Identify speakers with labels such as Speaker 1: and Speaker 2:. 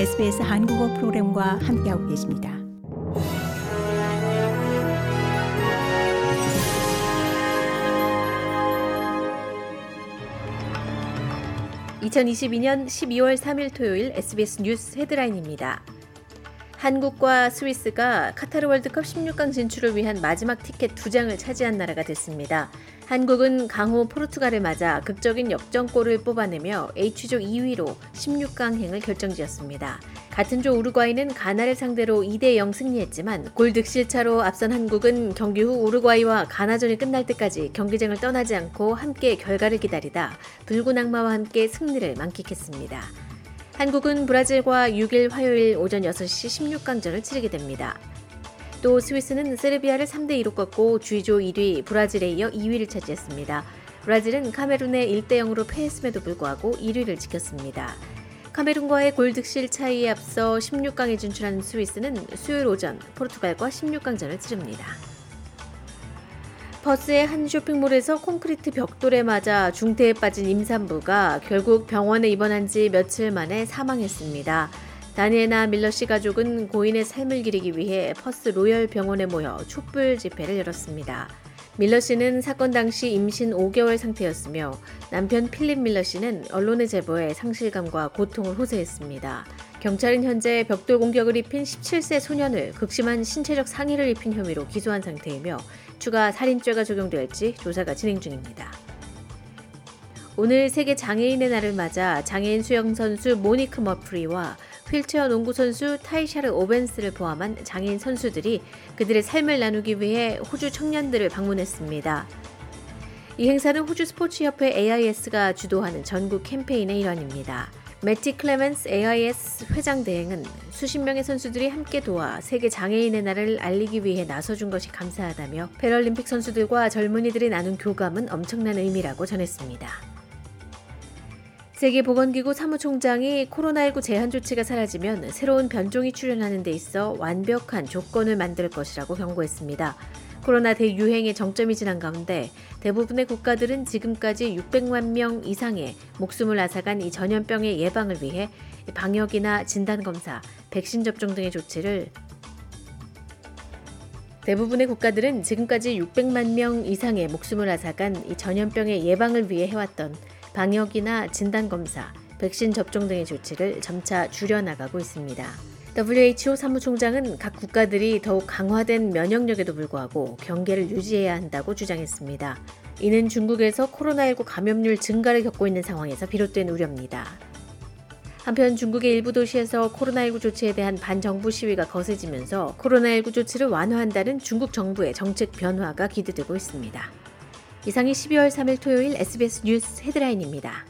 Speaker 1: SBS 한국어 프로그램과 함께하고 계십니다.
Speaker 2: (2022년 12월 3일) 토요일 SBS 뉴스 헤드라인입니다. 한국과 스위스가 카타르 월드컵 16강 진출을 위한 마지막 티켓 두 장을 차지한 나라가 됐습니다. 한국은 강호 포르투갈을 맞아 극적인 역전골을 뽑아내며 H조 2위로 16강행을 결정지었습니다. 같은 조 우루과이는 가나를 상대로 2대 0 승리했지만 골 득실 차로 앞선 한국은 경기 후 우루과이와 가나전이 끝날 때까지 경기장을 떠나지 않고 함께 결과를 기다리다 붉은 악마와 함께 승리를 만끽했습니다. 한국은 브라질과 6일 화요일 오전 6시 16강전을 치르게 됩니다. 또 스위스는 세르비아를 3대 2로 꺾고 주의조 1위 브라질에 이어 2위를 차지했습니다. 브라질은 카메룬에 1대 0으로 패했음에도 불구하고 1위를 지켰습니다. 카메룬과의 골 득실 차이에 앞서 16강에 진출한 스위스는 수요일 오전 포르투갈과 16강전을 치릅니다. 퍼스의 한 쇼핑몰에서 콘크리트 벽돌에 맞아 중태에 빠진 임산부가 결국 병원에 입원한 지 며칠 만에 사망했습니다. 다니에나 밀러 씨 가족은 고인의 삶을 기리기 위해 퍼스 로열 병원에 모여 촛불 집회를 열었습니다. 밀러 씨는 사건 당시 임신 5개월 상태였으며 남편 필립 밀러 씨는 언론의 제보에 상실감과 고통을 호소했습니다. 경찰은 현재 벽돌 공격을 입힌 17세 소년을 극심한 신체적 상해를 입힌 혐의로 기소한 상태이며 추가 살인죄가 적용될지 조사가 진행 중입니다. 오늘 세계 장애인의 날을 맞아 장애인 수영 선수 모니크 머프리와 휠체어 농구 선수 타이샤르 오벤스를 포함한 장애인 선수들이 그들의 삶을 나누기 위해 호주 청년들을 방문했습니다. 이 행사는 호주 스포츠협회 AIS가 주도하는 전국 캠페인의 일환입니다. 매티 클레멘스 AIS 회장 대행은 수십 명의 선수들이 함께 도와 세계 장애인의 날을 알리기 위해 나서준 것이 감사하다며 패럴림픽 선수들과 젊은이들이 나눈 교감은 엄청난 의미라고 전했습니다. 세계보건기구 사무총장이 코로나19 제한 조치가 사라지면 새로운 변종이 출현하는 데 있어 완벽한 조건을 만들 것이라고 경고했습니다. 코로나 대유행의 정점이 지난 가운데 대부분의 국가들은 지금까지 600만 명 이상의 목숨을 앗아간 이 전염병의 예방을 위해 방역이나 진단검사, 백신 접종 등의 조치를 대부분의 국가들은 지금까지 600만 명 이상의 목숨을 앗아간 이 전염병의 예방을 위해 해왔던 방역이나 진단검사, 백신 접종 등의 조치를 점차 줄여나가고 있습니다. WHO 사무총장은 각 국가들이 더욱 강화된 면역력에도 불구하고 경계를 유지해야 한다고 주장했습니다. 이는 중국에서 코로나19 감염률 증가를 겪고 있는 상황에서 비롯된 우려입니다. 한편 중국의 일부 도시에서 코로나19 조치에 대한 반정부 시위가 거세지면서 코로나19 조치를 완화한다는 중국 정부의 정책 변화가 기대되고 있습니다. 이상이 12월 3일 토요일 SBS 뉴스 헤드라인입니다.